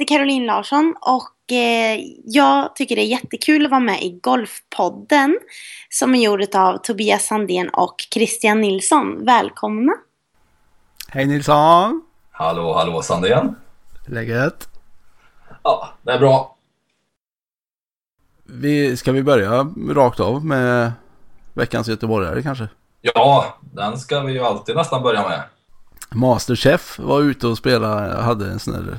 heter Caroline Larsson och eh, jag tycker det är jättekul att vara med i Golfpodden som är gjord av Tobias Sandén och Christian Nilsson. Välkomna! Hej Nilsson! Hallå, hallå Sandén. Läget? Ja, det är bra. Vi, ska vi börja rakt av med veckans göteborgare kanske? Ja, den ska vi ju alltid nästan börja med. Masterchef var ute och spelade, hade en sån här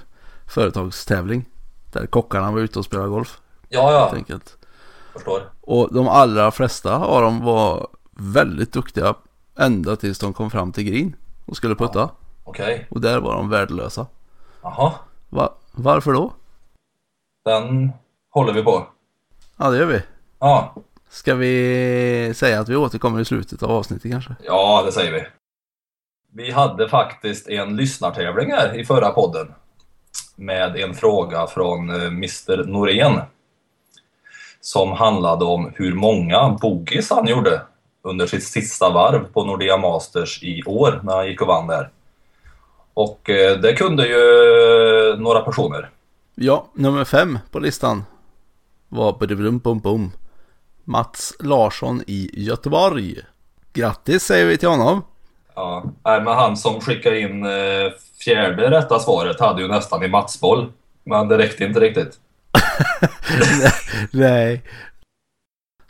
företagstävling. Där kockarna var ute och spelade golf. Ja, ja, Helt enkelt. förstår. Och de allra flesta av dem var väldigt duktiga ända tills de kom fram till green och skulle putta. Okej, Och där var de värdelösa. jaha. Va, varför då? Den håller vi på. Ja det gör vi. Ja, Ska vi säga att vi återkommer i slutet av avsnittet kanske? ja, det säger vi. Vi hade faktiskt en lyssnartävling här i förra podden. Med en fråga från eh, Mr Norén. Som handlade om hur många bogies han gjorde under sitt sista varv på Nordea Masters i år när han gick och vann där. Och eh, det kunde ju några personer. Ja, nummer fem på listan var bum bum bum Mats Larsson i Göteborg. Grattis säger vi till honom. Ja, men han som skickade in eh, fjärde rätta svaret hade ju nästan i matchboll. Men det räckte inte riktigt. Nej.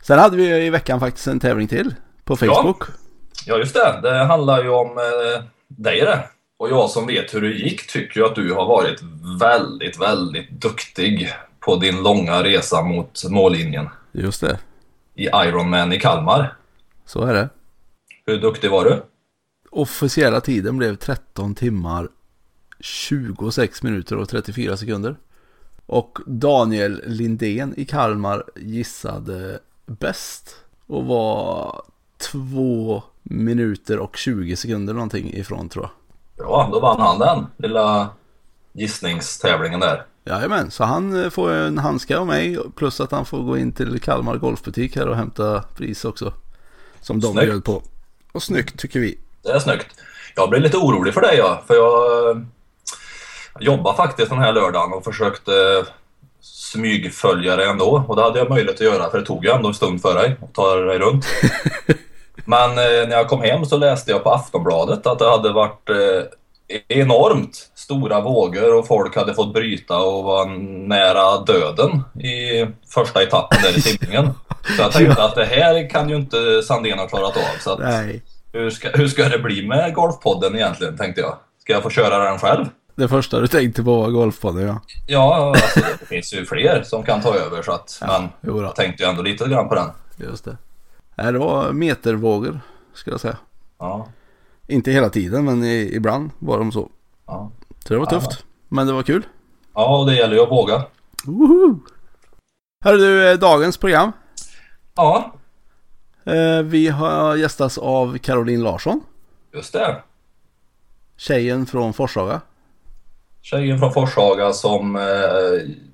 Sen hade vi i veckan faktiskt en tävling till på Facebook. Ja, just det. Det handlar ju om eh, dig det. Och jag som vet hur det gick tycker ju att du har varit väldigt, väldigt duktig på din långa resa mot mållinjen Just det, i Ironman i Kalmar. så är det. Hur duktig var du? Officiella tiden blev 13 timmar 26 minuter och 34 sekunder. Och Daniel Lindén i Kalmar gissade bäst och var 2 minuter och 20 sekunder någonting ifrån tror jag. Bra, då vann han den lilla gissningstävlingen där. Jajamän, så han eh, får en handske av mig plus att han får gå in till Kalmar Golfbutik här och hämta pris också. Som de Snyggt. bjöd på. Och snyggt tycker vi. Det är snyggt. Jag blev lite orolig för dig ja, för jag, eh, jag jobbade faktiskt den här lördagen och försökte eh, smygfölja dig ändå. Och det hade jag möjlighet att göra för det tog ju ändå en stund för dig att ta dig runt. Men eh, när jag kom hem så läste jag på Aftonbladet att det hade varit eh, enormt stora vågor och folk hade fått bryta och var nära döden i första etappen där i simningen. Så jag tänkte att det här kan ju inte Sandén ha klarat av. Så att, Nej. hur ska, hur ska det bli med Golfpodden egentligen, tänkte jag. Ska jag få köra den själv? Det första du tänkte på var Golfpodden ja. Ja, alltså, det finns ju fler som kan ta över så att, men jo då. jag tänkte ju ändå lite grann på den. Just det. Nej, det var metervågor skulle jag säga. Ja, Inte hela tiden men i, ibland var de så. ja. Så det var tufft. Men det var kul. ja och det gäller ju att våga. Woho! Hörru du, eh, dagens program. Ja, Eh, vi har gästats av Caroline Larsson. just det. Tjejen från Forshaga. Tjejen från Forshaga som eh,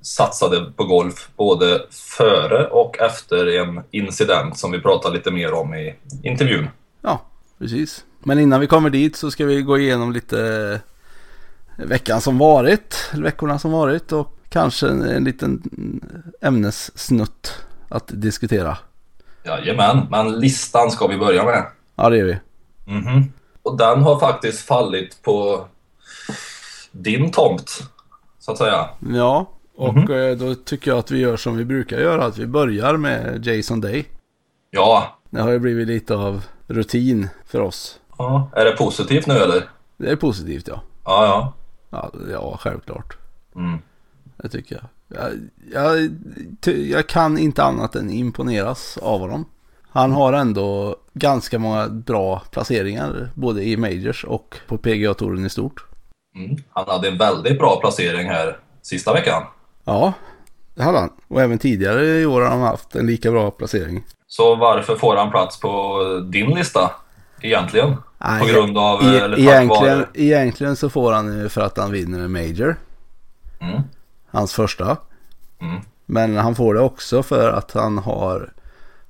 satsade på golf både före och efter en incident som vi pratar lite mer om i intervjun. Ja, precis. Men innan vi kommer dit så ska vi gå igenom lite veckan som varit, veckorna som varit och kanske en, en liten ämnessnutt att diskutera. Jajamän, men listan ska vi börja med. Ja, det gör vi. Mhm. Och den har faktiskt fallit på din tomt. så att säga. Ja, och eh, då tycker jag att vi gör som vi brukar göra. Att vi börjar med Jason Day. Ja, Det har ju blivit lite av rutin för oss. ja. är det positivt nu eller? Det är positivt ja. Ja, ja. Ja, ja självklart. Mm. Det tycker jag. Jag, jag. jag kan inte annat än imponeras av honom. Han har ändå ganska många bra placeringar både i Majors och på PGA-touren i stort. Mm. Han hade en väldigt bra placering här sista veckan. Ja, det hade han. Och även tidigare i år har han haft en lika bra placering. Så varför får han plats på din lista egentligen? Nej, på grund av, e- eller egentligen, egentligen så får han ju för att han vinner en Major. Mm. Hans första. Mm. Men han får det också för att han har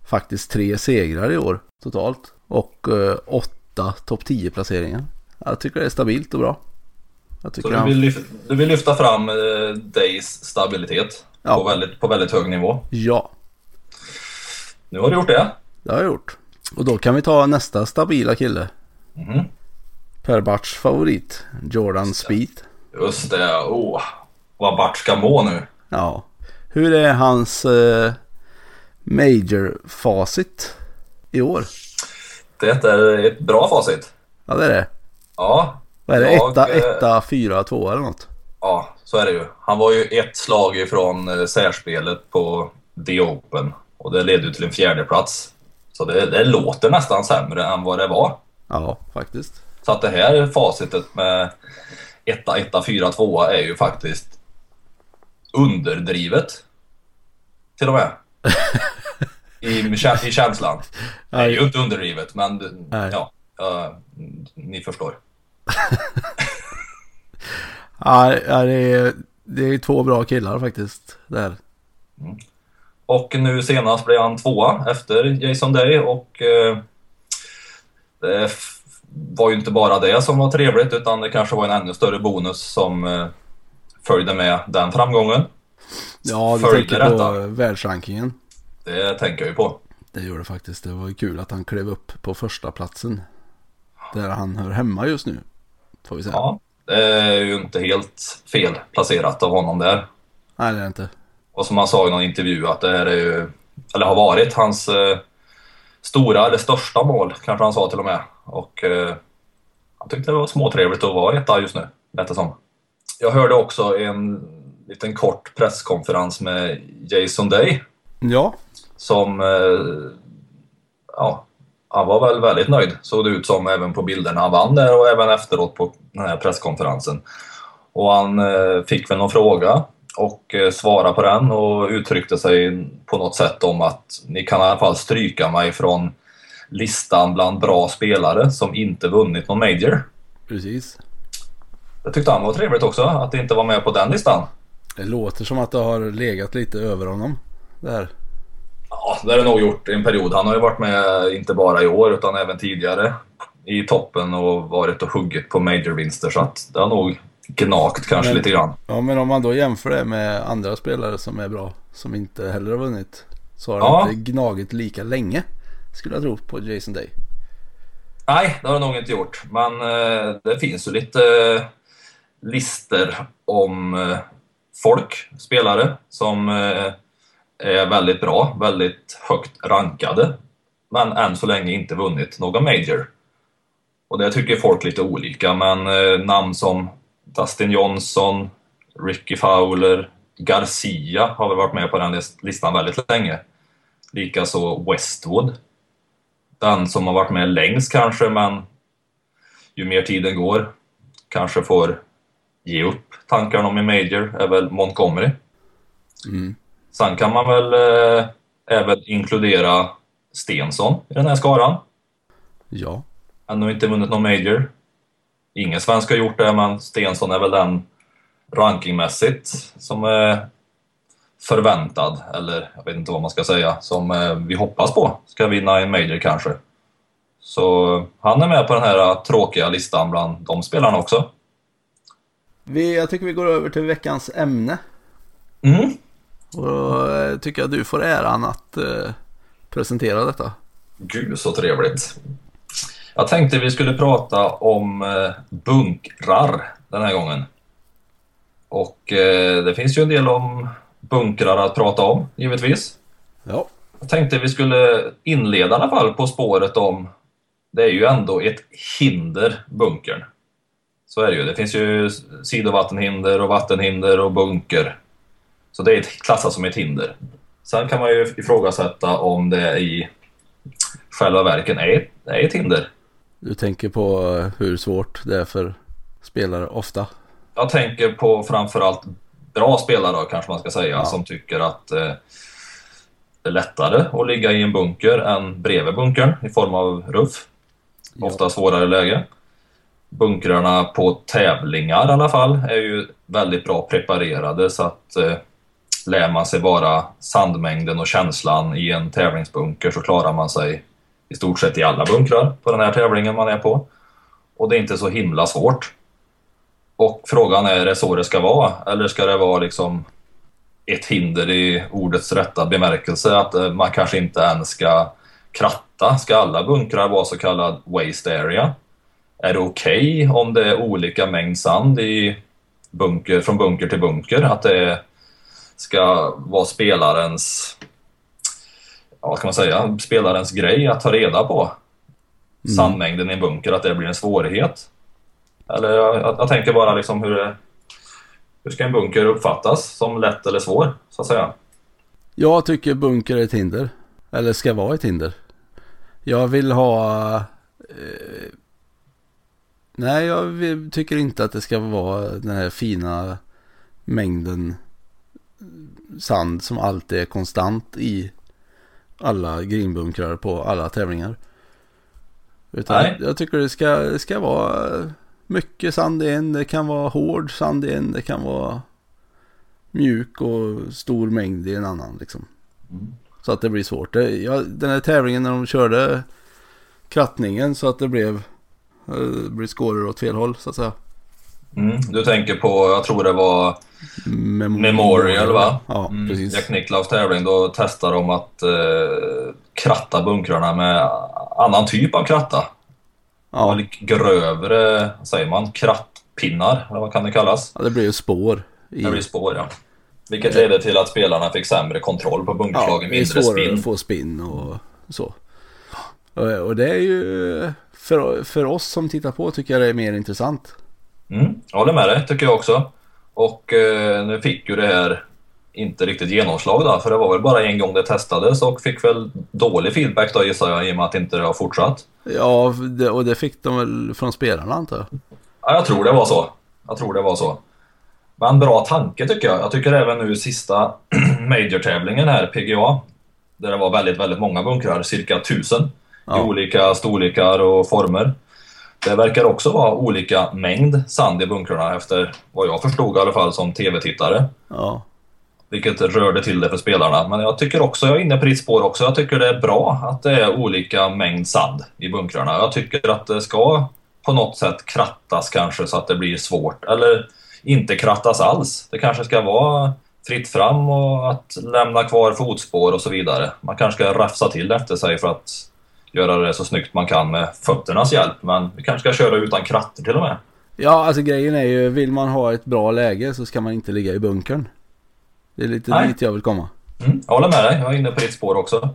faktiskt tre segrar i år totalt. Och eh, åtta topp 10 placeringar. Jag tycker det är stabilt och bra. Så du vill, lyfta, du vill lyfta fram eh, Days stabilitet Ja. på, väldigt, på väldigt hög nivå. Ja, Nu har du gjort det. det har jag gjort. Och då kan vi ta nästa stabila kille. Mhm. Per Barts favorit. Jordan Speed. Just det. Oh, vad Bart ska må nu. Ja. Hur är hans eh, Major-facit i år? Det är ett bra facit. Ja, det är det. Ja, Vad är det? Jag, etta, eh, etta, fyra, tvåa eller något? ja, så är det ju. Han var ju ett slag ifrån eh, särspelet på The Open och det ledde till en fjärde plats. Så det, det låter nästan sämre än vad det var. Ja, faktiskt. Så att det här facitet med etta, etta, fyra, tvåa är ju faktiskt underdrivet. Till och med. I, i känslan. Det är ju inte underdrivet, men Nej. ja, ja, ni förstår. Ja, det, är, det är två bra killar faktiskt. Där. Och nu senast blev han tvåa efter Jason Day och eh, det f- var ju inte bara det som var trevligt utan det kanske var en ännu större bonus som eh, följde med den framgången. Ja, du Följde tänker på detta. världsrankingen. Det tänker jag ju på. Det gjorde det faktiskt. Det var ju kul att han klev upp på första platsen. Där han hör hemma just nu. Får vi säga. Ja, det är ju inte helt fel placerat av honom där. Nej, det är det inte. Och som han sa i någon intervju att det här är ju, eller har varit hans eh, stora eller största mål, kanske han sa till och med. Och eh, han tyckte det var småtrevligt att vara etta just nu, lät det som. Jag hörde också en liten kort presskonferens med Jason Day Ja, som, eh, ja, han var väl väldigt nöjd såg det ut som även på bilderna han vann där och även efteråt på den här presskonferensen. Och han eh, fick väl någon fråga och eh, svarade på den och uttryckte sig på något sätt om att ni kan i alla fall stryka mig från listan bland bra spelare som inte vunnit någon major. precis. Det tyckte han var trevligt också, att det inte var med på den listan. Det låter som att det har legat lite över honom. Där. Ja, det har det nog gjort i en period. Han har ju varit med, inte bara i år, utan även tidigare i toppen och varit och huggit på majorvinster. Så att det har nog gnagt kanske Men- lite grann. Ja, men om man då jämför det med andra spelare som är bra. Som inte heller har vunnit. Så har Ja. det inte gnagit lika länge. Skulle jag tro på Jason Day. Nej, det har det nog inte gjort. Men eh, det finns ju lite eh, lister om eh, folk, spelare, som eh, är väldigt bra, väldigt högt rankade. Men än så länge inte vunnit någon major. Och det tycker folk lite olika, men eh, namn som Dustin Johnson, Ricky Fowler, Garcia har väl varit med på den listan väldigt länge. Likaså Westwood. Den som har varit med längst kanske, men ju mer tiden går kanske får ge upp tankarna om en major, är väl Montgomery. Mm. Sen kan man väl eh, även inkludera Stensson i den här skaran. Ja. Ännu inte vunnit någon major. Ingen svensk har gjort det, men Stensson är väl den rankingmässigt som är förväntad, eller jag vet inte vad man ska säga, som eh, vi hoppas på ska vinna en major kanske. Så han är med på den här tråkiga listan bland de spelarna också. Vi, jag tycker vi går över till veckans ämne. Mm. Och då eh, tycker jag du får äran att eh, presentera detta. Gud så trevligt. Jag tänkte vi skulle prata om eh, bunkrar den här gången. Och eh, det finns ju en del om bunkrar att prata om, givetvis. Ja. Jag tänkte vi skulle inleda i alla fall på spåret om det är ju ändå ett hinder, bunkern. Så är det ju. Det finns ju sidovattenhinder och vattenhinder och bunker. Så det är ett, klassat som ett hinder. Sen kan man ju ifrågasätta om det i själva verken är, är ett hinder. Du tänker på hur svårt det är för spelare ofta. Jag tänker på framförallt bra spelare då, kanske man ska säga, Ja. som tycker att eh, det är lättare att ligga i en bunker än bredvid bunkern i form av ruff. Ofta svårare läge. Bunkrarna på tävlingar i alla fall är ju väldigt bra preparerade så att eh, lär man sig bara sandmängden och känslan i en tävlingsbunker så klarar man sig i stort sett i alla bunkrar på den här tävlingen man är på. Och det är inte så himla svårt. Och frågan är, är det så det ska vara? Eller ska det vara liksom ett hinder i ordets rätta bemärkelse? Att eh, man kanske inte ens ska kratta? Ska alla bunkrar vara så kallad waste area? Är det okej om det är olika mängd sand i bunker, från bunker till bunker? Att det ska vara spelarens ja, kan man säga, spelarens grej att ta reda på sandmängden i en bunker, att det blir en svårighet? Eller jag, jag, tänker bara liksom hur det, hur ska en bunker uppfattas? Som lätt eller svår, så att säga? Jag tycker bunker är ett hinder. Eller ska vara ett hinder. Jag vill ha... Eh, nej, jag tycker inte att det ska vara den här fina mängden sand som alltid är konstant i alla grinbunkrar på alla tävlingar. Utan Nej. jag tycker det ska, det ska vara mycket sand i en. Det kan vara hård sand i en. Det kan vara mjuk och stor mängd i en annan. Liksom. Så att det blir svårt. Det, ja, den här tävlingen när de körde krattningen så att det blev, eh, det blev skåror åt fel håll så att säga. Mm, du tänker på, jag tror det var Mem- Memorial va? Ja, Mm, precis. Jack Nicklaus tävling, då testade de att eh, kratta bunkrarna med annan typ av kratta. Ja, Lite grövre, säger man, krattpinnar, eller vad kan det kallas? ja, det blev ju spår. I, Det blir spår ja. Vilket ledde till att spelarna fick sämre kontroll på ja, bunkerslagen, det är mindre svårare spinn. att få spinn och så. Och, och det är ju, för, för oss som tittar på tycker jag det är mer intressant. Mm, jag håller med dig, tycker jag också. Och eh, nu fick ju det här inte riktigt genomslag då, för det var väl bara en gång det testades och fick väl dålig feedback då gissar jag i och med att inte det har fortsatt. Ja, det, och det fick de väl från spelarna antar jag. Ja, jag tror det var så. Jag tror det var så. Men bra tanke tycker jag. Jag tycker även nu sista Major-tävlingen här, PGA, där det var väldigt, väldigt många bunkrar, cirka tusen i Ja. olika storlekar och former. Det verkar också vara olika mängd sand i bunkrarna efter vad jag förstod i alla fall som tv-tittare. Ja, Vilket rörde till det för spelarna. Men jag tycker också, jag är inne på ditt spår också, jag tycker det är bra att det är olika mängd sand i bunkrarna. Jag tycker att det ska på något sätt krattas kanske så att det blir svårt. Eller inte krattas alls. Det kanske ska vara fritt fram och att lämna kvar fotspår och så vidare. Man kanske ska rafsa till efter sig för att göra det så snyggt man kan med fötternas hjälp. Men vi kanske ska köra utan kratter till och med. ja alltså grejen är ju, vill man ha ett bra läge så ska man inte ligga i bunkern. Det är lite Nej. dit jag vill komma. Mm, jag håller med dig, jag är inne på ditt spår också.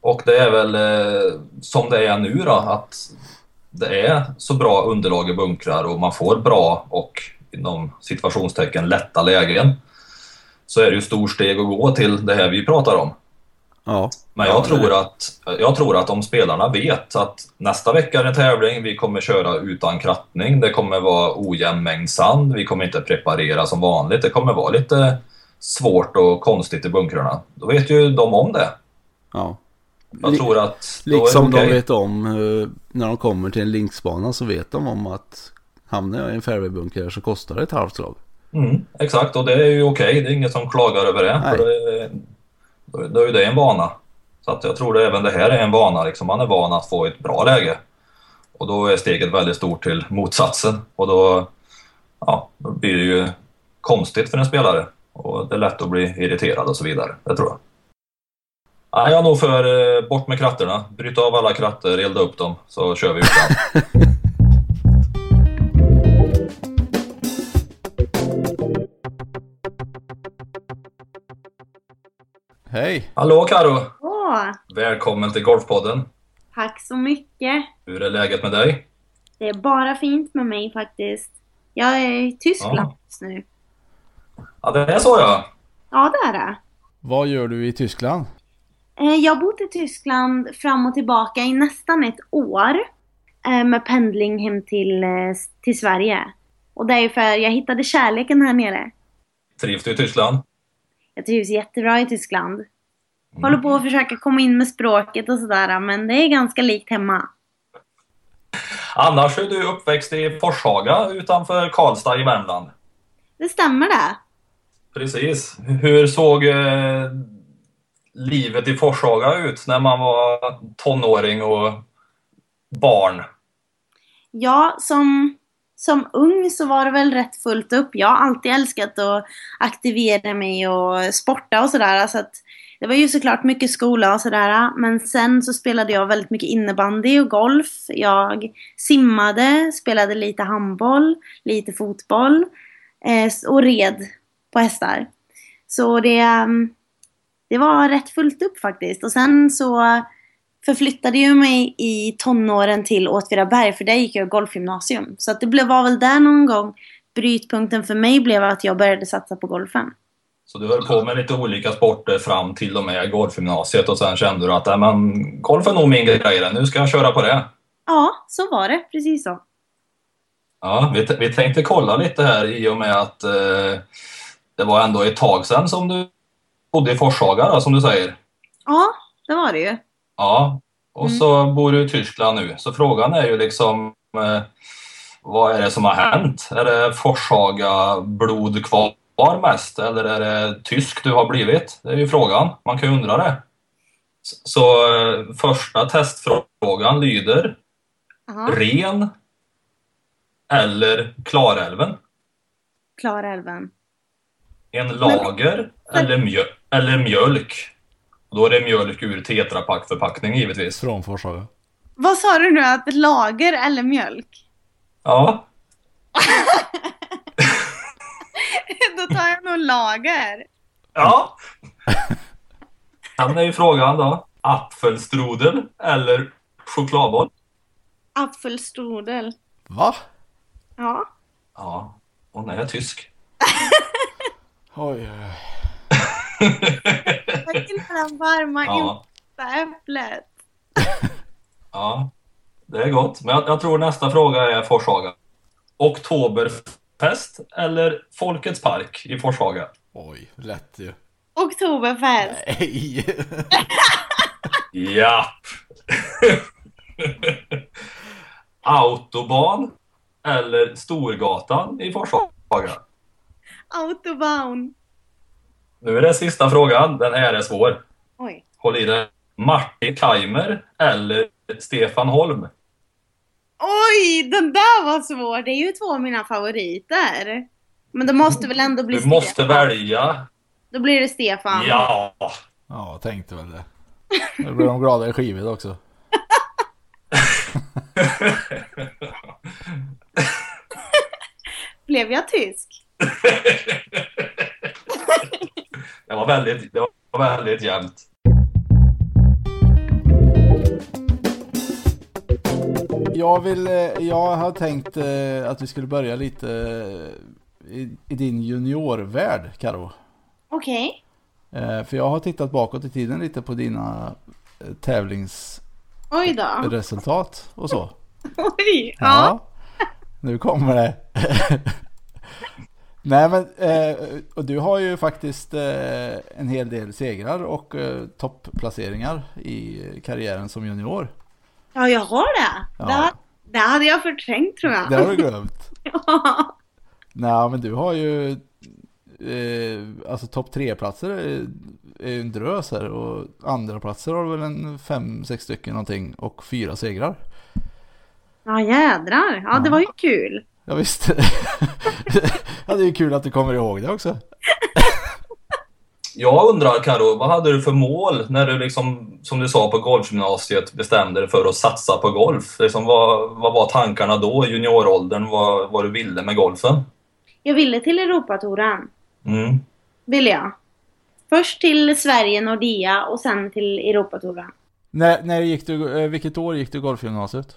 Och det är väl eh, som det är nu då, att det är så bra underlag i bunkrar och man får bra och inom situationstecken lätta lägen. Så är det ju stort steg att gå till det här vi pratar om. Ja, Men Ja, jag, tror att, jag tror att om spelarna vet att nästa vecka är det en tävling, vi kommer köra utan krattning, det kommer vara ojämn mängd sand, vi kommer inte preparera som vanligt, det kommer vara lite svårt och konstigt i bunkrarna. Då vet ju de om det. ja. Jag tror att Liksom okej. de vet om eh, när de kommer till en linksbana så vet de om att hamnar jag i en fairwaybunker så kostar det ett halvt slag. Mm, exakt, och det är ju okej. Det är ingen som klagar över det. Då, då är ju det en vana. Så att jag tror att även det här är en vana. Liksom. Man är van att få ett bra läge. Och då är steget väldigt stort till motsatsen. Och då, ja, då blir det ju konstigt för en spelare. Och det är lätt att bli irriterad och så vidare. Det tror jag. Nej, jag är nog för eh, bort med kratterna. Bryta av alla kratter, elda upp dem, så kör vi utan. Hej! Hallå Karo! Åh, Välkommen till Golfpodden. tack så mycket. Hur är läget med dig? Det är bara fint med mig faktiskt. Jag är i Tyskland Ja. just nu. Ja, det är så ja. Ja, det är det. Vad gör du i Tyskland? Eh, Jag har bott i Tyskland fram och tillbaka i nästan ett år. eh, Med pendling hem till, eh, till Sverige. Och det är ju för jag hittade kärleken här nere. Trivs du i Tyskland? Jag trivs jättebra i Tyskland. Håller på att försöka komma in med språket och sådär, men det är ganska likt hemma. Annars är du uppväxt i Forshaga utanför Karlstad i Värmland. Det stämmer det. Precis. Hur såg eh, livet i Forshaga ut när man var tonåring och barn? Ja, som, som ung så var det väl rätt fullt upp. Jag har alltid älskat att aktivera mig och sporta och sådär. Så att det var ju såklart mycket skola och sådär. Men sen så spelade jag väldigt mycket innebandy och golf. Jag simmade, spelade lite handboll, lite fotboll eh, och red på hästar. Så det, mm, det var rätt fullt upp faktiskt. Och sen så förflyttade jag mig i tonåren till Åtvidaberg för där gick jag golfgymnasium. Så att det blev, var väl där någon gång brytpunkten för mig blev att jag började satsa på golfen. Så du höll på med lite olika sporter fram till och med golfgymnasiet och sen kände du att "Nej, men, golf är nog min grej, nu ska jag köra på det. Ja, så var det. Precis så. Ja, vi, vi tänkte kolla lite här i och med att eh, det var ändå ett tag sedan som du bodde i Forshaga då, som du säger. Ja, det var det ju. Ja, och så bor du i Tyskland nu. Så frågan är ju liksom eh, vad är det som har hänt? Är det Forshaga blod kvar mest eller är det tysk du har blivit? Det är ju frågan. Man kan ju undra det. Så eh, första testfrågan lyder Ja, Ren eller Klarälven? Klarälven. En lager eller, mjö eller mjölk? Och Då är det mjölk ur tetrapackförpackning givetvis. Från Forshaga. Vad sa du nu? Att lager eller mjölk? Ja, Då tar jag nog lager. Ja. Sen är ju frågan då. Apfelstrudel eller chokladboll? Apfelstrudel. Va? Ja. Ja, hon är tysk. Oj, oj, gillar den varma Ja, insta äpplet. ja. Det är gott. Men jag, jag tror nästa fråga är Forshaga. Oktoberfest eller Folkets park i Forshaga? Oj, lätt ju. Oktoberfest. Nej. Japp! Autobahn eller Storgatan i Forshaga? Autobahn. Nu är det sista frågan. Den här är svår. Oj. Håll i det. Martin Keimer eller Stefan Holm? Oj, den där var svår. Det är ju två av mina favoriter. Men det måste väl ändå bli Du måste Stefan. välja. Då blir det Stefan. Ja! Ja, jag tänkte väl det. Nu blir de glada i skivet också. Blev jag tysk? Det var väldigt, det var väldigt jämnt. Jag vill, eh, jag har tänkt eh, att vi skulle börja lite eh, i, i din juniorvärld, Karo. Okej. Eh, För jag har tittat bakåt i tiden lite på dina tävlingsresultat Oj då. och så. Oj. Ja. Nu kommer det. Nej men, eh, och du har ju faktiskt eh, en hel del segrar och eh, topplaceringar i karriären som junior. Ja, jag har det. Ja. Det, det hade jag förträngt tror jag. Det har du glömt. Ja. Nej men du har ju eh, alltså topp tre platser är, är ju en drös här och andra platser har du väl en fem, sex stycken någonting och fyra segrar. ja, jädrar. Ja, det var ju kul. Jag visste ja, det är ju kul att du kommer ihåg det också. Jag undrar Karo, vad hade du för mål när du liksom, som du sa på golfgymnasiet, bestämde dig för att satsa på golf? Liksom, vad, vad var tankarna då i junioråldern? Vad, vad du ville med golfen? Jag ville till Europatouren. Mm. Ville jag. Först till Sverige, Nordea och sen till Europatouren. När, när gick du, eh, vilket år gick du golfgymnasiet?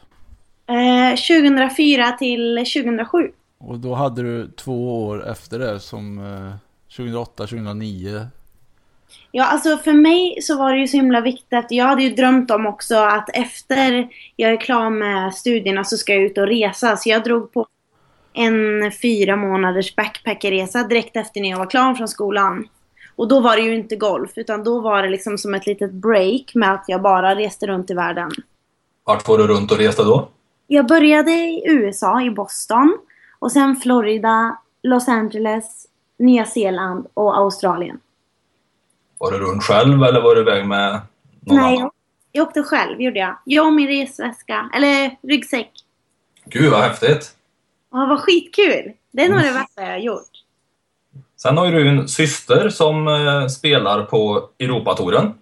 Eh, 2004 till 2007. Och då hade du två år efter det som eh, 2008, 2009. Ja, alltså för mig så var det ju så himla viktigt. att Jag hade ju drömt om också att efter jag är klar med studierna så ska jag ut och resa. Så jag drog på en fyra månaders backpackerresa direkt efter när jag var klar från skolan. Och då var det ju inte golf, utan då var det liksom som ett litet break med att jag bara reste runt i världen. Vart var du runt och reste då? Jag började i USA, i Boston. Och sen Florida, Los Angeles, Nya Zeeland och Australien. Var du runt själv eller var du iväg med någon Nej, annan? jag, åkte själv, gjorde jag. Jag och min resväska, eller ryggsäck. Gud vad häftigt! Ja, var skitkul! Det är nog det värsta jag har gjort. Sen har ju du en syster som eh, spelar på Europatouren.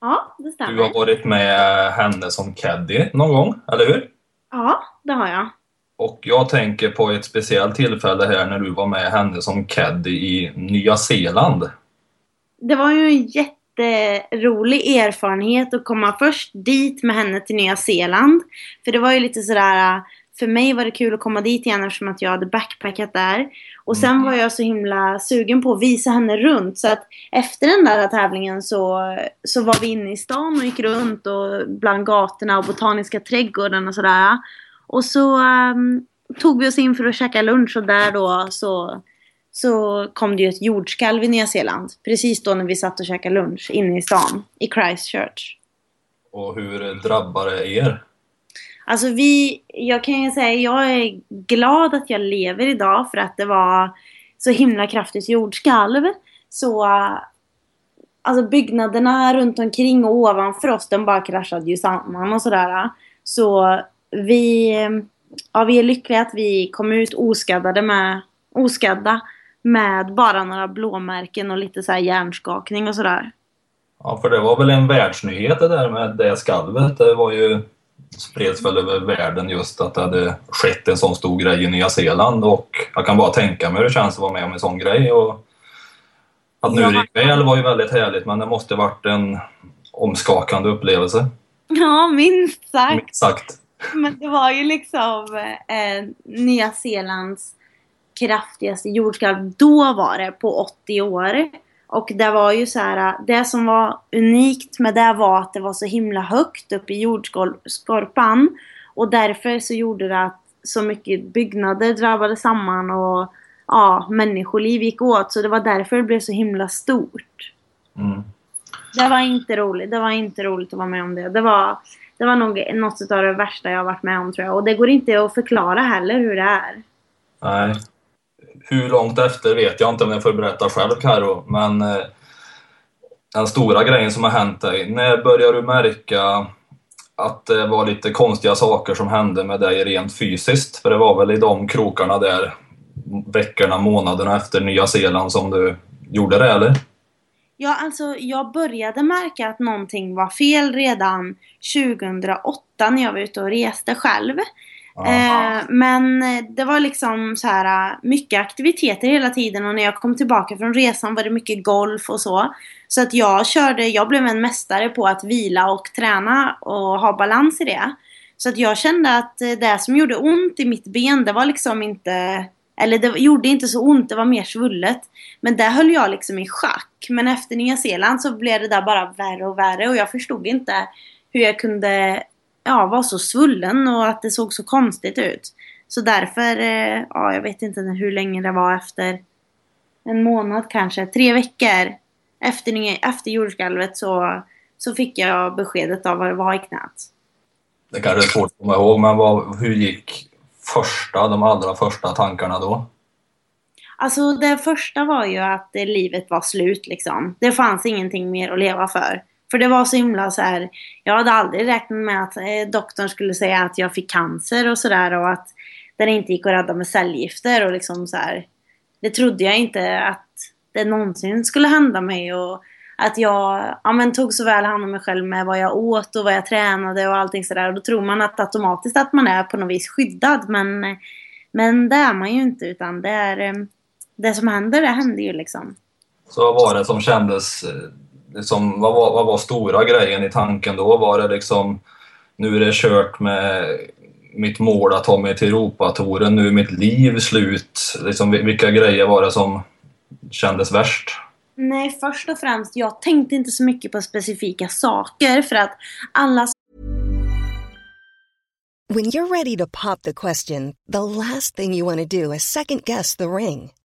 Ja, det Du har stämmer. varit med henne som caddy någon gång, eller hur? Ja, det har jag. Och jag tänker på ett speciellt tillfälle här när du var med henne som caddy i Nya Zeeland. Det var ju en jätterolig erfarenhet att komma först dit med henne till Nya Zeeland. För det var ju lite sådär, för mig var det kul att komma dit igen eftersom att jag hade backpackat där. Och sen var jag så himla sugen på att visa henne runt. Så att efter den där tävlingen så, så var vi inne i stan och gick runt och bland gatorna och botaniska trädgården och sådär. Och så ehm, tog vi oss in för att käka lunch och där då så, så kom det ju ett jordskalv i Nya Zeeland. Precis då när vi satt och käkade lunch inne i stan, i Christchurch. Och hur drabbar det er? Alltså vi, jag kan ju säga, jag är glad att jag lever idag för att det var så himla kraftigt jordskalv. Så alltså byggnaderna runt omkring och ovanför oss, de bara kraschade ju samman och sådär. Så vi, ja, vi är lyckliga att vi kom ut oskaddade med, oskadda med bara några blåmärken och lite så här hjärnskakning och sådär. Ja, för det var väl en världsnyhet det där med det skalvet. Det var ju spreds väl över världen just att det hade skett en sån stor grej i Nya Zeeland och jag kan bara tänka mig hur det känns att vara med om en sån grej. Och att nu gick väl var ju väldigt härligt men det måste varit en omskakande upplevelse. Ja, minst sagt. Minst sagt. Men det var ju liksom eh, Nya Zeelands kraftigaste jordskalv. Då var det på 80 år. Och det var ju så här, det som var unikt med det var att det var så himla högt upp i jordskorpan. Och därför så gjorde det att så mycket byggnader drabbade samman och ja, människoliv gick åt. Så det var därför det blev så himla stort. Mm. Det var inte roligt. Det var inte roligt att vara med om det. Det var, det var nog något av det värsta jag har varit med om tror jag. Och det går inte att förklara heller hur det är. Nej. Hur långt efter vet jag inte om jag får berätta själv Karo, men eh, den stora grejen som har hänt dig, när börjar du märka att det var lite konstiga saker som hände med dig rent fysiskt? För det var väl i de krokarna där veckorna, månaderna efter Nya Zeeland som du gjorde det, eller? Ja, alltså jag började märka att någonting var fel redan 2008 när jag var ute och reste själv. Eh, men det var liksom så här mycket aktiviteter hela tiden och när jag kom tillbaka från resan var det mycket golf och så. Så att jag körde, jag blev en mästare på att vila och träna och ha balans i det. Så att jag kände att det som gjorde ont i mitt ben, det var liksom inte eller det gjorde inte så ont, det var mer svullet. Men där höll jag liksom i schack. Men efter Nya Zeeland så blev det där bara värre och värre och jag förstod inte hur jag kunde ja, vara så svullen och att det såg så konstigt ut. Så därför, eh, ja jag vet inte hur länge det var efter en månad kanske, tre veckor efter, efter jordskalvet så, så fick jag beskedet av vad det var i knät. Det kanske är svårt att komma ihåg, men vad, hur gick första, de allra första tankarna då? Alltså det första var ju att livet var slut liksom. Det fanns ingenting mer att leva för. För det var så himla så här. Jag hade aldrig räknat med att eh, doktorn skulle säga att jag fick cancer och sådär och att den inte gick att rädda med cellgifter och liksom så här. Det trodde jag inte att det någonsin skulle hända mig och att jag ja, men, tog så väl hand om mig själv med vad jag åt och vad jag tränade och allting sådär. Och då tror man att automatiskt att man är på något vis skyddad men, men det är man ju inte utan det är eh, det som händer, det händer ju liksom. Så vad var det som kändes, eh, liksom, vad, var, vad var stora grejen i tanken då? Var det liksom, nu är det kört med mitt mål att ta mig till Europatouren, nu är mitt liv slut. Liksom, vilka grejer var det som kändes värst? Nej, först och främst, jag tänkte inte så mycket på specifika saker för att alla When you're ready to pop the question, the last thing you want to do is second guess the ring.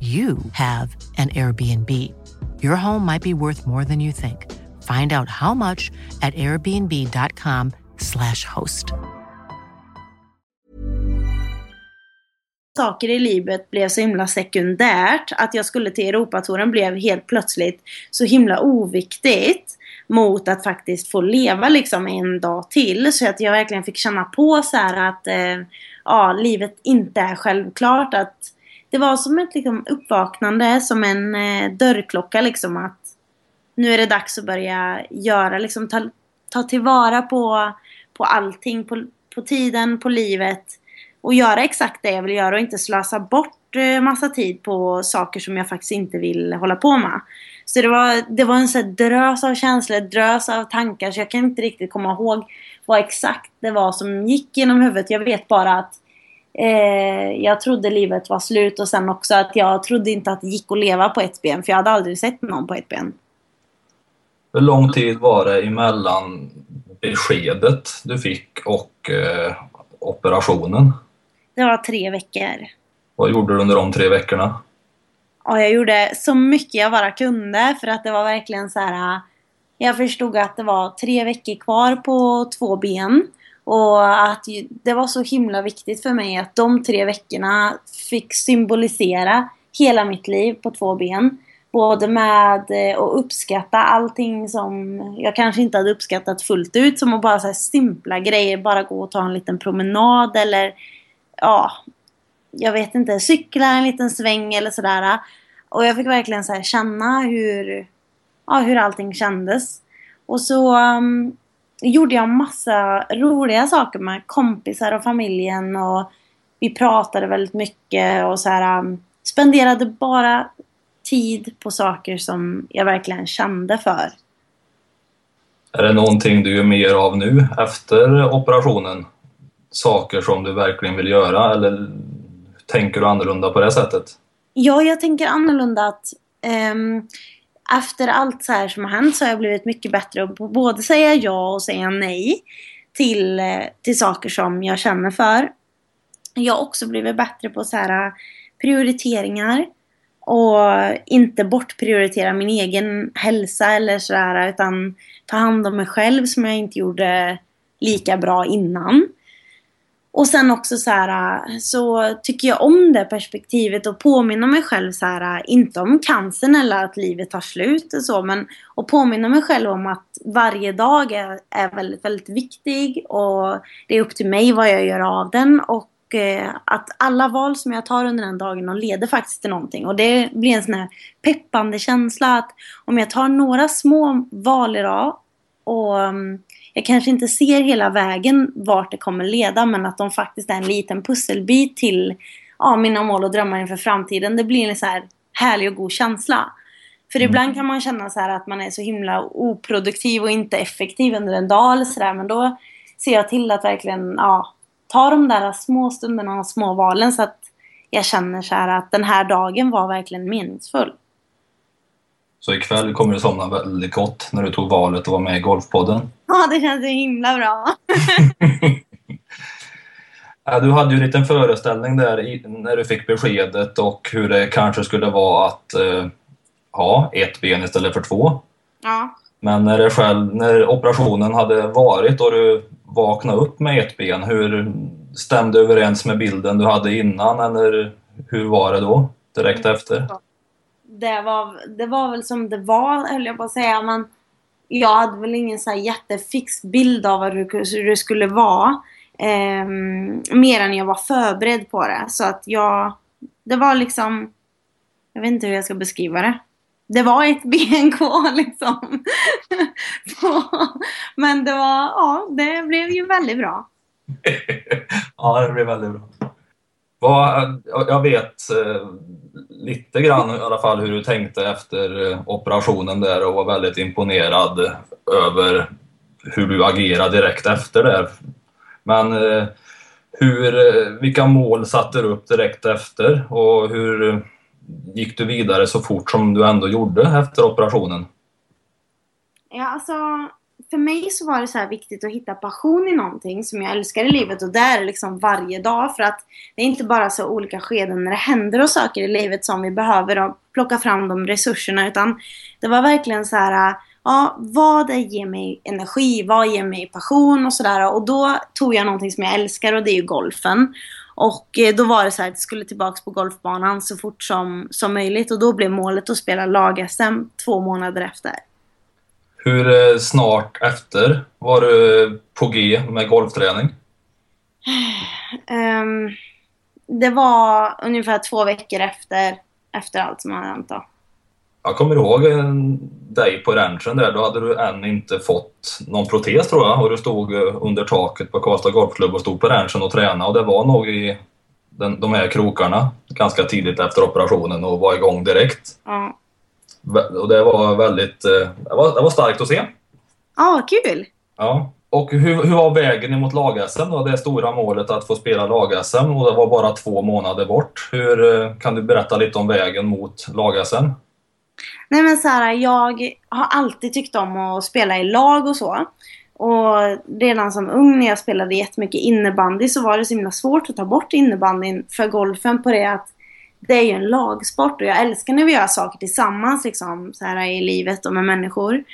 you have an Airbnb. Your home might be worth more than you think. Find out how much at airbnb.com slash host. saker i livet blev så himla sekundärt att jag skulle till Europatouren blev helt plötsligt så himla oviktigt mot att faktiskt få leva liksom en dag till. Så att jag verkligen fick känna på så här att eh, ja, livet inte är självklart. Att det var som ett liksom, uppvaknande, som en eh, dörrklocka liksom att nu är det dags att börja göra, liksom ta, ta tillvara på, på allting, på, på tiden, på livet och göra exakt det jag vill göra och inte slösa bort eh, massa tid på saker som jag faktiskt inte vill hålla på med. Så det var, det var en sån drös av känslor, drös av tankar så jag kan inte riktigt komma ihåg vad exakt det var som gick genom huvudet. Jag vet bara att eh, jag trodde livet var slut och sen också att jag trodde inte att det gick att leva på ett ben för jag hade aldrig sett någon på ett ben. Hur lång tid var det emellan beskedet du fick och eh, operationen? Det var tre veckor. Vad gjorde du under de tre veckorna? Ja, jag gjorde så mycket jag bara kunde för att det var verkligen så här. Jag förstod att det var tre veckor kvar på två ben. Och att det var så himla viktigt för mig att de tre veckorna fick symbolisera hela mitt liv på två ben. Både med eh, att uppskatta allting som jag kanske inte hade uppskattat fullt ut. Som att bara så simpla grejer, bara gå och ta en liten promenad eller ja, jag vet inte, cykla en liten sväng eller sådär. Och jag fick verkligen så känna hur, ja, hur allting kändes. Och så um, gjorde jag massa roliga saker med kompisar och familjen och vi pratade väldigt mycket och så här um, spenderade bara tid på saker som jag verkligen kände för. Är det någonting du gör mer av nu efter operationen? Saker som du verkligen vill göra eller tänker du annorlunda på det sättet? Ja, jag tänker annorlunda att um, efter allt så här som har hänt så har jag blivit mycket bättre på både säga ja och säga nej till, eh, till saker som jag känner för. Jag har också blivit bättre på så här eh, prioriteringar och inte bortprioritera min egen hälsa eller sådär utan ta hand om mig själv som jag inte gjorde lika bra innan. Och sen också så här, så tycker jag om det perspektivet och påminna mig själv så här, inte om cancern eller att livet tar slut och så, men och påminna mig själv om att varje dag är, är väldigt, väldigt viktig och det är upp till mig vad jag gör av den och eh, att alla val som jag tar under den dagen de leder faktiskt till någonting. Och det blir en sån här peppande känsla att om jag tar några små val idag och mm, jag kanske inte ser hela vägen vart det kommer leda men att de faktiskt är en liten pusselbit till ja, mina mål och drömmar inför framtiden. Det blir en så här härlig och god känsla. För mm. ibland kan man känna så att man är så himla oproduktiv och inte effektiv under en dag eller sådär. Men då ser jag till att verkligen ja, ta de där små stunderna och små valen så att jag känner så att den här dagen var verkligen meningsfull. Så ikväll kommer du somna väldigt gott när du tog valet att vara med i Golfpodden. Ja, det känns så himla bra. Du hade ju en liten föreställning där när du fick beskedet och hur det kanske skulle vara att eh, ha ett ben istället för två. Ja. Men när, själv, när operationen hade varit och du vaknade upp med ett ben, hur stämde överens med bilden du hade innan eller hur var det då direkt efter? Det var, det var väl som det var höll jag på att säga men jag hade väl ingen så här jättefix bild av hur det skulle vara. Eh, mer än jag var förberedd på det. Så att jag... Det var liksom... Jag vet inte hur jag ska beskriva det. Det var ett ben kvar liksom. Men det var... Ja, det blev ju väldigt bra. ja, det blev väldigt bra. Jag vet eh, lite grann i alla fall hur du tänkte efter eh, operationen där och var väldigt imponerad över hur du agerade direkt efter det. Men eh, hur, vilka mål satte du upp direkt efter och hur gick du vidare så fort som du ändå gjorde efter operationen? Ja, alltså för mig så var det så viktigt att hitta passion i någonting som jag älskar i livet och det är liksom varje dag för att det är inte bara så olika skeden när det händer och saker i livet som vi behöver och plocka fram de resurserna utan det var verkligen så här ja, vad ger mig energi, vad ger mig passion och sådär och då tog jag någonting som jag älskar och det är ju golfen. Och eh, då var det så här att jag skulle tillbaka på golfbanan så fort som, som möjligt och då blev målet att spela lag-SM två månader efter. Hur eh, snart efter var du på G med golfträning? Um, det var ungefär två veckor efter, efter allt som hade hänt då. Jag kommer ihåg dig på ranchen där. Då hade du än inte fått någon protes tror jag och du stod eh, under taket på Karlstad Golfklubb och stod på ranchen och tränade och det var nog i den, de här krokarna ganska tidigt efter operationen och var igång direkt. Ja. Och det var väldigt... Eh, det var, det var starkt att se. Ja, kul! Ja. Och hur, hur var vägen emot lag-SM då? Det stora målet att få spela lag-SM och det var bara två månader bort. Hur eh, Kan du berätta lite om vägen mot lag-SM? Nej men så här, jag har alltid tyckt om att spela i lag och så. Och redan som ung när jag spelade jättemycket innebandy så var det så himla svårt att ta bort innebandyn för golfen på det att det är ju en lagsport och jag älskar när vi gör saker tillsammans liksom, så här i livet och med människor.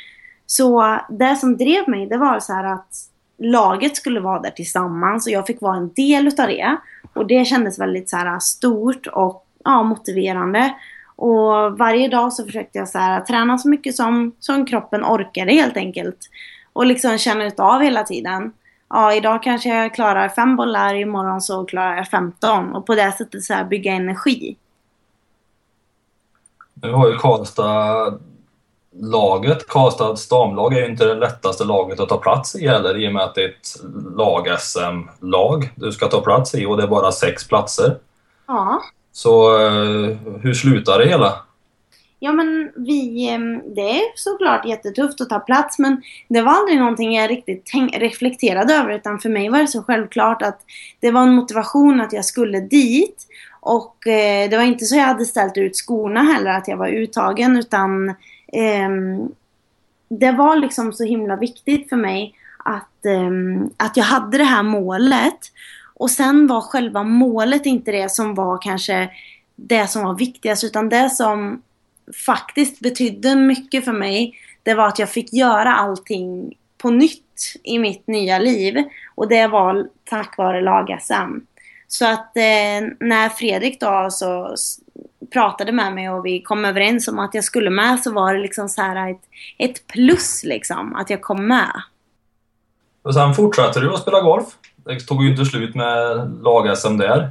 Så det som drev mig det var så här att laget skulle vara där tillsammans och jag fick vara en del utav det. Och det kändes väldigt så här stort och ja, motiverande. Och varje dag så försökte jag så här, träna så mycket som, som kroppen orkade helt enkelt. Och liksom känna utav hela tiden. Ja, idag kanske jag klarar fem bollar, imorgon så klarar jag 15. Och på det sättet så här bygga energi. Nu har ju Karlstad laget, Karlstads damlag är ju inte det lättaste laget att ta plats i heller i och med att det är ett lag-SM-lag du ska ta plats i och det är bara sex platser. Ja. Så eh, hur slutar det hela? Ja men vi, det är såklart jättetufft att ta plats men det var aldrig någonting jag riktigt reflekterade över utan för mig var det så självklart att det var en motivation att jag skulle dit och eh, det var inte så jag hade ställt ut skorna heller att jag var uttagen utan eh, det var liksom så himla viktigt för mig att, eh, att jag hade det här målet och sen var själva målet inte det som var kanske det som var viktigast utan det som faktiskt betydde mycket för mig det var att jag fick göra allting på nytt i mitt nya liv. Och det var tack vare lag-SM. Så att eh, när Fredrik då så pratade med mig och vi kom överens om att jag skulle med så var det liksom så här ett, ett plus liksom att jag kom med. Och sen fortsatte du att spela golf? Det tog ju inte slut med lag-SM där.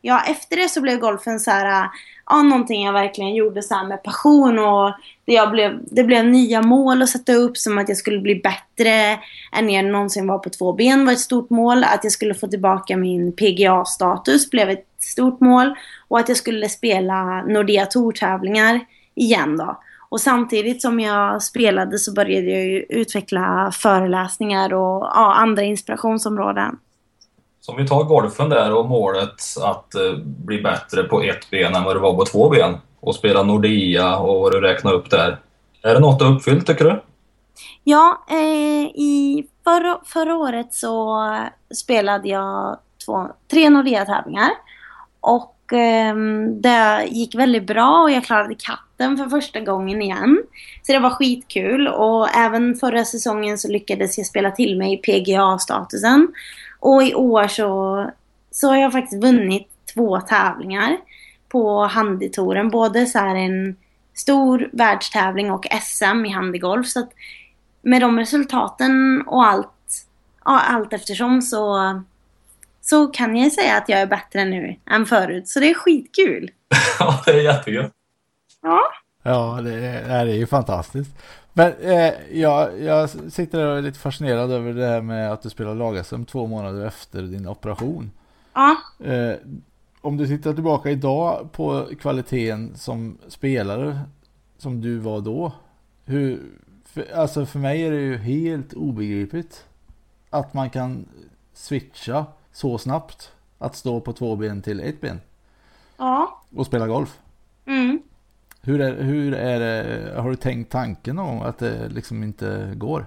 Ja, efter det så blev golfen så här, ja, någonting jag verkligen gjorde så med passion och det, jag blev, det blev nya mål att sätta upp som att jag skulle bli bättre än jag någonsin var på två ben var ett stort mål. Att jag skulle få tillbaka min PGA-status blev ett stort mål och att jag skulle spela Nordea Tour-tävlingar igen då. Och samtidigt som jag spelade så började jag ju utveckla föreläsningar och ja, andra inspirationsområden. Så om vi tar golfen där och målet att eh, bli bättre på ett ben än vad det var på två ben. och spela Nordea och vad du räknar upp där. Är det något du har uppfyllt tycker du? Ja, eh, i förra, förra året så spelade jag två, tre Nordea-tävlingar. Och eh, det gick väldigt bra och jag klarade katten för första gången igen. Så det var skitkul och även förra säsongen så lyckades jag spela till mig PGA-statusen. Och i år så, så har jag faktiskt vunnit två tävlingar på handitouren. Både så här en stor världstävling och SM i handigolf. Så att med de resultaten och allt, allt eftersom så, så kan jag säga att jag är bättre nu än förut. Så det är skitkul. ja, det är jättekul. Ja. Ja, det är, det är ju fantastiskt. Men eh, jag, jag sitter där och är lite fascinerad över det här med att du spelar lag två månader efter din operation. Ja. Eh, om du tittar tillbaka idag på kvaliteten som spelare som du var då. Hur, för, alltså för mig är det ju helt obegripligt att man kan switcha så snabbt. Att stå på två ben till ett ben. Ja. Och spela golf. Mm. Hur är, hur är det, har du tänkt tanken om att det liksom inte går?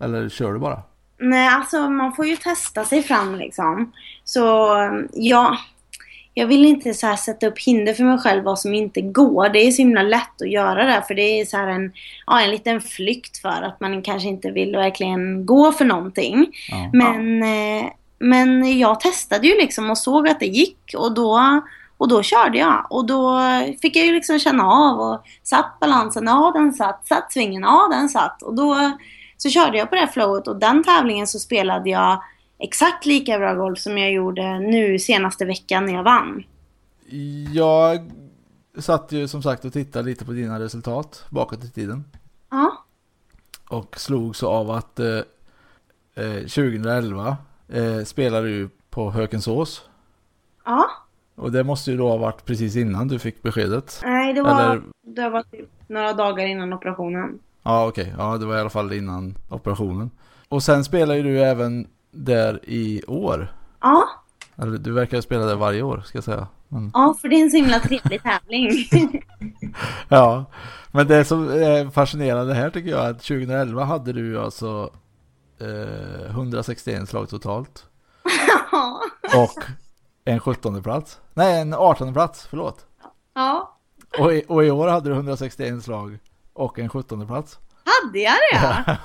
Eller kör du bara? Nej, alltså man får ju testa sig fram liksom. Så ja, jag vill inte så sätta upp hinder för mig själv vad som inte går. Det är så himla lätt att göra det för det är så här en, ja, en liten flykt för att man kanske inte vill verkligen gå för någonting. Ja. Men, eh, men jag testade ju liksom och såg att det gick och då, och då körde jag. Och då fick jag ju liksom känna av och satt balansen, ja den satt, satt svingen, ja den satt. Och då så körde jag på det flowet och den tävlingen så spelade jag exakt lika bra golf som jag gjorde nu senaste veckan när jag vann. Jag satt ju som sagt och tittade lite på dina resultat bakåt i tiden. Ja. Och slog så av att eh, 2011 eh, spelade du på Hökensås. Ja. Och det måste ju då ha varit precis innan du fick beskedet. Nej, det var, Eller... det var typ några dagar innan operationen. Ja, okej. Okay. Ja, det var i alla fall innan operationen. Och sen spelar ju du även där i år. Ja. Eller du verkar spela där varje år, ska jag säga. Men... Ja, för det är en så himla trevlig tävling. ja, men det som är fascinerande här tycker jag är att 2011 hade du alltså eh, 161 slag totalt. Ja. Och en 17 plats. Nej, en 18 plats, förlåt. Ja. Och i, och i år hade du 161 slag och en 17 plats. Hade jag det?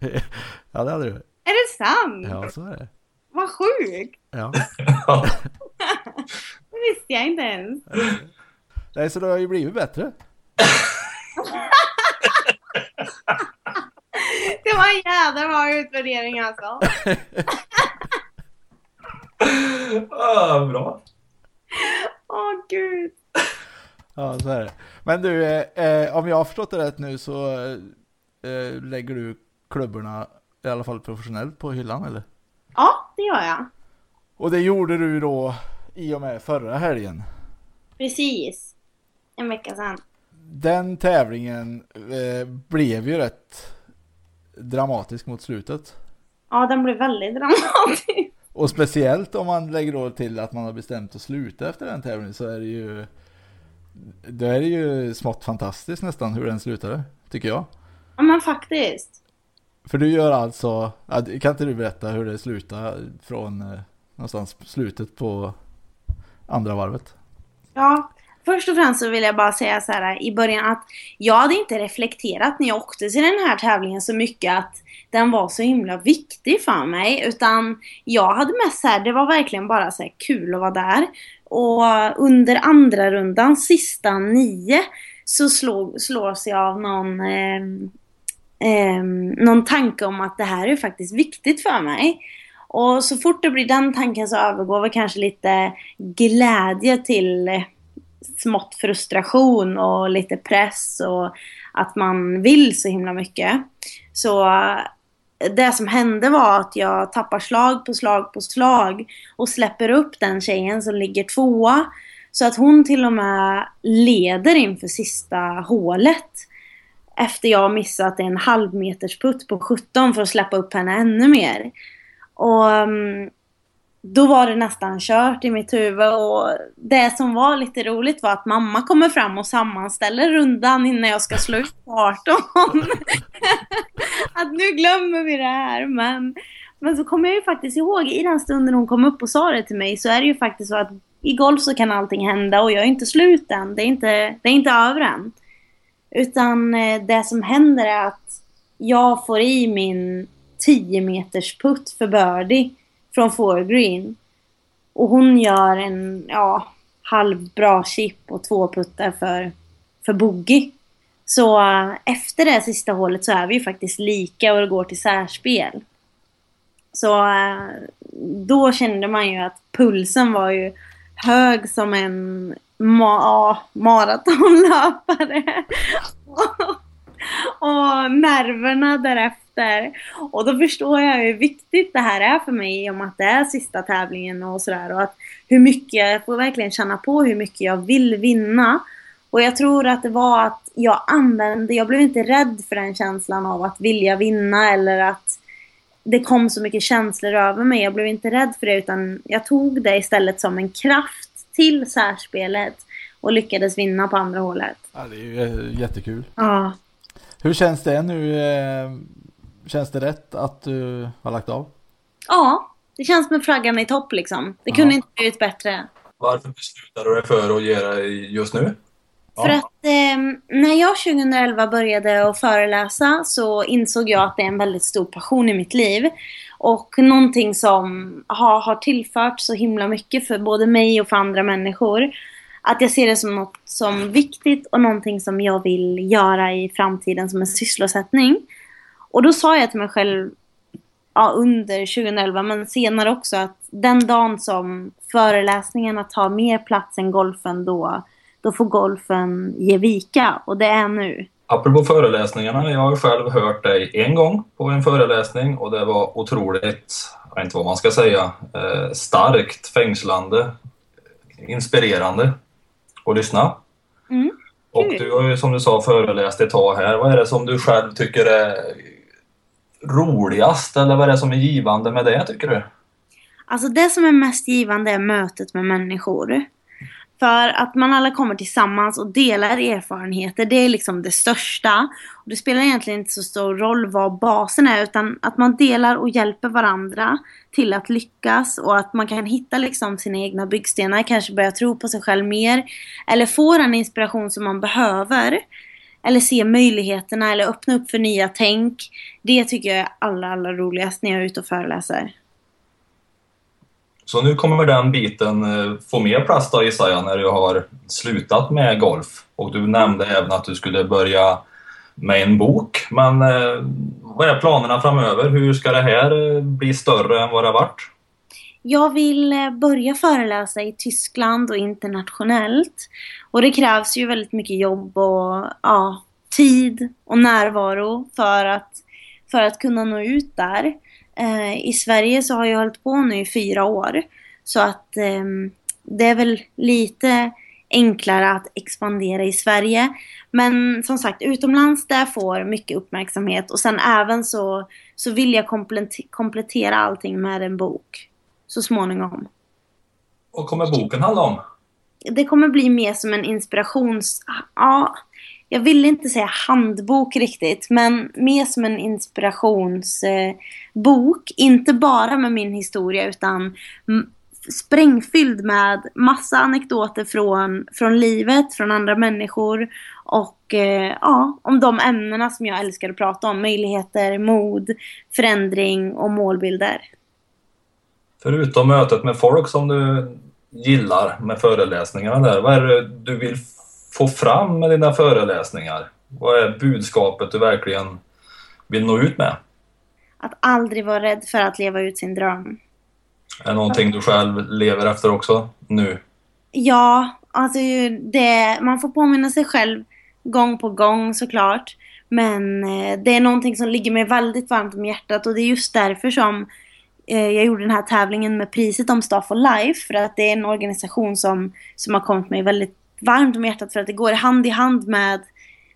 ja, det hade du. Är det sant? Ja, så är det. Vad sjukt. Ja. det visste jag inte ens. Nej, så det har ju blivit bättre. det var en jävla bra utvärdering alltså. Ah, bra. Åh oh, gud. Ja, så är det. Men du, eh, om jag har förstått det rätt nu så eh, lägger du klubborna, i alla fall professionellt, på hyllan eller? Ja, det gör jag. Och det gjorde du då i och med förra helgen? Precis. En vecka sedan. Den tävlingen eh, blev ju rätt dramatisk mot slutet. Ja, den blev väldigt dramatisk. Och speciellt om man lägger då till att man har bestämt att sluta efter den tävlingen så är det ju då är det ju smått fantastiskt nästan hur den slutade, tycker jag. Ja men faktiskt. För du gör alltså, kan inte du berätta hur det slutade från eh, någonstans slutet på andra varvet? Ja, först och främst så vill jag bara säga så här i början att jag hade inte reflekterat när jag åkte till den här tävlingen så mycket att den var så himla viktig för mig. Utan jag hade mest så här, det var verkligen bara så här kul att vara där. Och under andra rundan, sista nio, så slog, slås jag av någon, eh, eh, någon tanke om att det här är faktiskt viktigt för mig. Och så fort det blir den tanken så övergår vi kanske lite glädje till smått frustration och lite press och att man vill så himla mycket. Så eh, det som hände var att jag tappar slag på slag på slag och släpper upp den tjejen som ligger tvåa. Så att hon till och med leder inför sista hålet. Efter jag missat en halvmeters putt på 17 för att släppa upp henne ännu mer. Och, mm, då var det nästan kört i mitt huvud och det som var lite roligt var att mamma kommer fram och sammanställer rundan innan jag ska slå ut på 18. att nu glömmer vi det här men, men så kommer jag ju faktiskt ihåg i den stunden hon kom upp och sa det till mig så är det ju faktiskt så att i golf så kan allting hända och jag är inte slut än. Det är inte, det är inte över än. Utan eh, det som händer är att jag får i min 10 meters putt för birdie från foregreen. Och hon gör en ja, halvbra chip och två puttar för, för bogey. Så eh, efter det sista hålet så är vi ju faktiskt lika och det går till särspel. Så eh, då kände man ju att pulsen var ju hög som en ma maratonlöpare. och nerverna därefter. Och då förstår jag hur viktigt det här är för mig om att det är sista tävlingen och sådär. Och att hur mycket, jag får verkligen känna på hur mycket jag vill vinna. Och jag tror att det var att jag använde, jag blev inte rädd för den känslan av att vilja vinna eller att det kom så mycket känslor över mig. Jag blev inte rädd för det utan jag tog det istället som en kraft till särspelet och lyckades vinna på andra hålet. Ja, det är ju jättekul. Ja. Hur känns det nu? Känns det rätt att du har lagt av? Ja, det känns med flaggan i topp liksom. Det kunde inte blivit bättre. Varför beslutade du dig för att dig just nu? För att eh, när jag 2011 började att föreläsa så insåg jag att det är en väldigt stor passion i mitt liv. Och någonting som har, har tillfört så himla mycket för både mig och för andra människor. Att jag ser det som något som viktigt och någonting som jag vill göra i framtiden som en sysselsättning. Och då sa jag till mig själv ja, under 2011 men senare också att den dagen som föreläsningarna tar mer plats än golfen då, då får golfen ge vika och det är nu. Apropå föreläsningarna, jag har själv hört dig en gång på en föreläsning och det var otroligt, jag vet inte vad man ska säga, eh, starkt, fängslande, inspirerande att lyssna. Mm. Och du har ju som du sa föreläst ett tag här. Vad är det som du själv tycker är roligast eller vad är det som är givande med det tycker du? Alltså det som är mest givande är mötet med människor. För att man alla kommer tillsammans och delar erfarenheter, det är liksom det största. Och det spelar egentligen inte så stor roll vad basen är, utan att man delar och hjälper varandra till att lyckas och att man kan hitta liksom sina egna byggstenar, kanske börja tro på sig själv mer. Eller få den inspiration som man behöver. Eller se möjligheterna eller öppna upp för nya tänk. Det tycker jag är allra, allra roligast när jag är ute och föreläser. Så nu kommer den biten eh, få mer plats då gissar jag när du har slutat med golf. Och du nämnde även att du skulle börja med en bok. Men eh, vad är planerna framöver? Hur ska det här eh, bli större än vad det har varit? Jag vill eh, börja föreläsa i Tyskland och internationellt. Och det krävs ju väldigt mycket jobb och ja, tid och närvaro för att, för att kunna nå ut där. Eh, I Sverige så har jag hållit på nu i fyra år. Så att eh, det är väl lite enklare att expandera i Sverige. Men som sagt, utomlands där får mycket uppmärksamhet och sen även så, så vill jag komplettera allting med en bok så småningom. Vad kommer boken handla om? Det kommer bli mer som en inspirations... Ja, jag vill inte säga handbok riktigt, men mer som en inspirationsbok. inte bara med min historia utan sprängfylld med massa anekdoter från, från livet, från andra människor och eh, ja, om de ämnena som jag älskar att prata om. Möjligheter, mod, förändring och målbilder. Förutom mötet med folk som du gillar med föreläsningarna där, vad är det du vill få fram med dina föreläsningar? Vad är budskapet du verkligen vill nå ut med? Att aldrig vara rädd för att leva ut sin dröm. Är det någonting du själv lever efter också nu? Ja, alltså det, man får påminna sig själv gång på gång såklart. Men eh, det är någonting som ligger mig väldigt varmt om hjärtat och det är just därför som jag gjorde den här tävlingen med priset om Staff for Life. För att det är en organisation som, som har kommit mig väldigt varmt om hjärtat för att det går hand i hand med,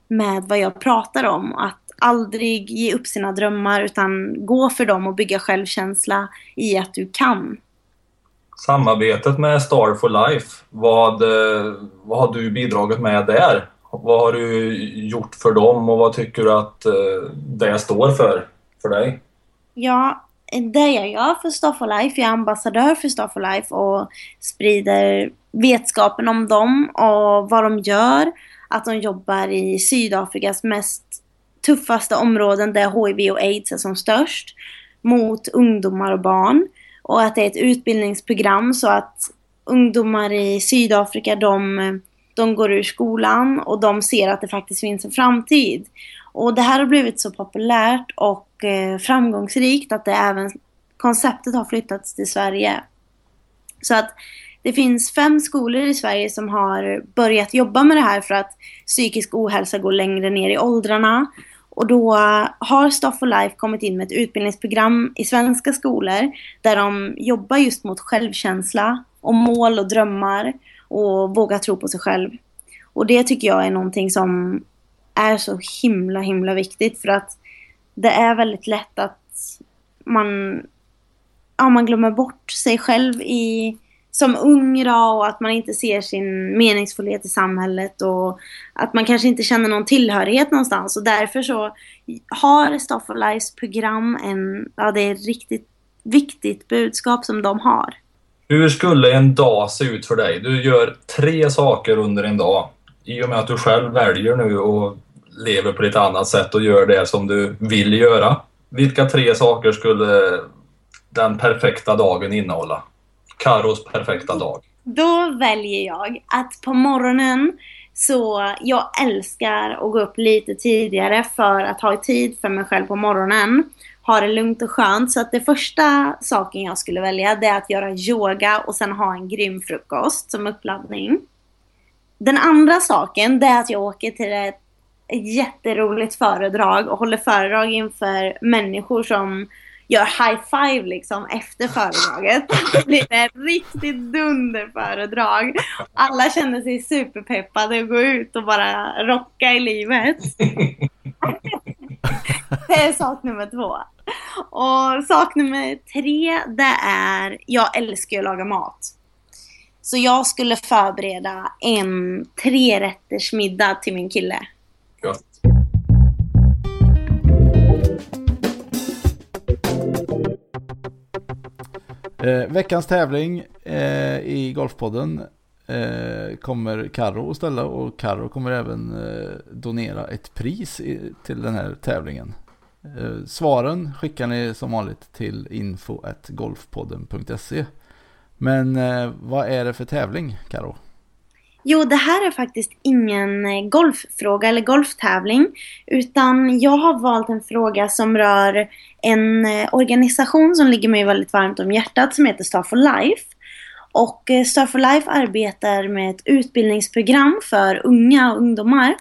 med vad jag pratar om. Att aldrig ge upp sina drömmar utan gå för dem och bygga självkänsla i att du kan. Samarbetet med Star for Life, vad, eh, vad har du bidragit med där? Vad har du gjort för dem och vad tycker du att eh, det står för, för dig? Ja, det jag gör för Staff for Life, jag är ambassadör för Staff for Life och sprider vetskapen om dem och vad de gör. Att de jobbar i Sydafrikas mest tuffaste områden där HIV och AIDS är som störst mot ungdomar och barn. Och att det är ett utbildningsprogram så att ungdomar i Sydafrika de, de går ur skolan och de ser att det faktiskt finns en framtid. Och det här har blivit så populärt och och eh, framgångsrikt att det även konceptet har flyttats till Sverige. Så att det finns fem skolor i Sverige som har börjat jobba med det här för att psykisk ohälsa går längre ner i åldrarna. Och då har Staff for Life kommit in med ett utbildningsprogram i svenska skolor där de jobbar just mot självkänsla och mål och drömmar och våga tro på sig själv. Och det tycker jag är någonting som är så himla himla viktigt för att det är väldigt lätt att man, ja, man glömmer bort sig själv i som ung då, och att man inte ser sin meningsfullhet i samhället och att man kanske inte känner någon tillhörighet någonstans. Och därför så har Staff of Lives program en, ja det är ett riktigt viktigt budskap som de har. Hur skulle en dag se ut för dig? Du gör tre saker under en dag. I och med att du själv väljer nu att lever på ett annat sätt och gör det som du vill göra. Vilka tre saker skulle den perfekta dagen innehålla? Karos perfekta dag? Då väljer jag att på morgonen så jag älskar att gå upp lite tidigare för att ha tid för mig själv på morgonen. Ha det lugnt och skönt. Så att det första saken jag skulle välja det är att göra yoga och sen ha en grym frukost som uppladdning. Den andra saken det är att jag åker till ett jätteroligt föredrag och håller föredrag inför människor som gör high five liksom efter föredraget. Det blir ett riktigt dunderföredrag. Alla känner sig superpeppade att gå ut och bara rocka i livet. Det är sak nummer två. Och sak nummer tre, det är, jag älskar att laga mat. Så jag skulle förbereda en trerätters middag till min kille. Eh, veckans tävling eh, i Golfpodden eh, kommer Karo att ställa och Karo kommer även eh, donera ett pris i, till den här tävlingen. Eh, svaren skickar ni som vanligt till info.golfpodden.se Men eh, vad är det för tävling Karo? Jo, det här är faktiskt ingen eh, golffråga eller golftävling. Utan jag har valt en fråga som rör en eh, organisation som ligger mig väldigt varmt om hjärtat som heter Star for Life. Och eh, Star for Life arbetar med ett utbildningsprogram för unga och ungdomar.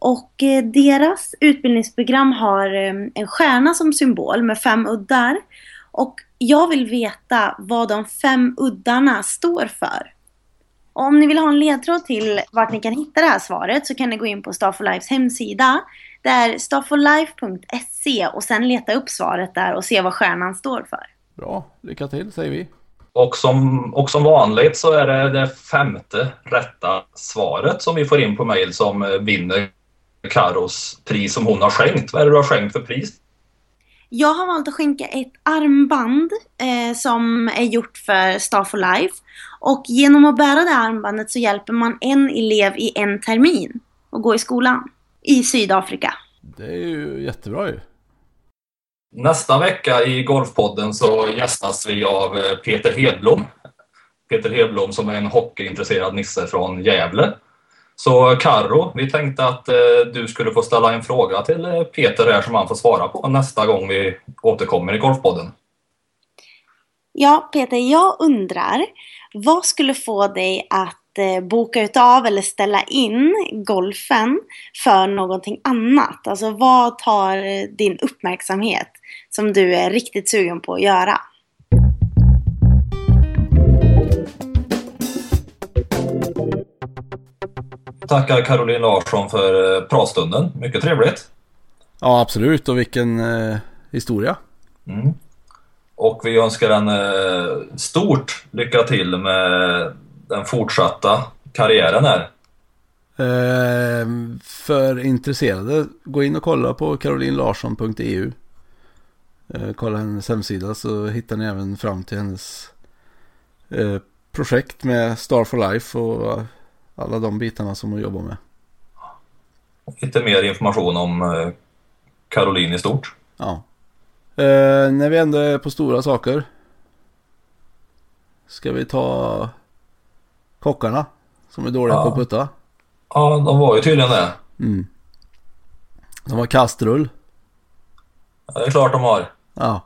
Och deras utbildningsprogram har en stjärna som symbol med fem uddar. Och jag vill veta vad de fem uddarna står för. Om ni vill ha en ledtråd till vart ni kan hitta det här svaret så kan ni gå in på Star for Lifes hemsida. Det är och sen leta upp svaret där och se vad stjärnan står för. Bra, lycka till säger vi. Och som, och som vanligt så är det det femte rätta svaret som vi får in på mail som vinner Karos pris som hon har skänkt. Vad är det du har skänkt för pris? Jag har valt att skänka ett armband eh, som är gjort för Star for Life. Och genom att bära det armbandet så hjälper man en elev i en termin att gå i skolan i Sydafrika. Det är ju jättebra ju. Nästa vecka i Golfpodden så gästas vi av eh, Peter Hedblom. Peter Hedblom som är en hockeyintresserad nisse från Gävle. Så Karro, vi tänkte att eh, du skulle få ställa en fråga till eh, Peter här som han får svara på nästa gång vi återkommer i Golfpodden. Ja, Peter, jag undrar vad skulle få dig att eh, boka utav eller ställa in golfen för någonting annat? Alltså vad tar eh, din uppmärksamhet som du är riktigt sugen på att göra? Tackar Caroline Larsson för eh, pratstunden. Mycket trevligt. Ja, absolut. Och vilken eh, historia. Mm. Och vi önskar en stort lycka till med den fortsatta karriären här. Eh, för intresserade, gå in och kolla på carolinlarsson.eu. Eh, kolla hennes hemsida så hittar ni även fram till hennes eh, projekt med Star for Life och alla de bitarna som hon jobbar med. Lite mer information om eh, Caroline i stort. Ja. Eh, när vi ändå är på stora saker. Ska vi ta kockarna som är dåliga ja. på att putta? Ja, de var ju tydligen det. Mm. De har kastrull. Ja, det är klart de har. Ja.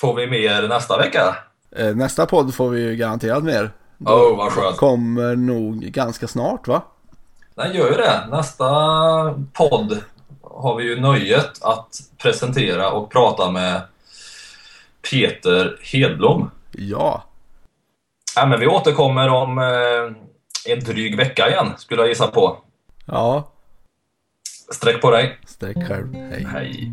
Får vi mer nästa vecka? Eh, nästa podd får vi ju garanterat mer. Oh, vad skönt. Kommer nog ganska snart va? Den gör ju det. Nästa podd har vi ju nöjet att presentera och prata med Peter Hedblom. Ja. Ja, men vi återkommer om eh, en dryg vecka igen, skulle jag gissa på. Ja. Sträck på dig. Sträck själv. Hej. Hej.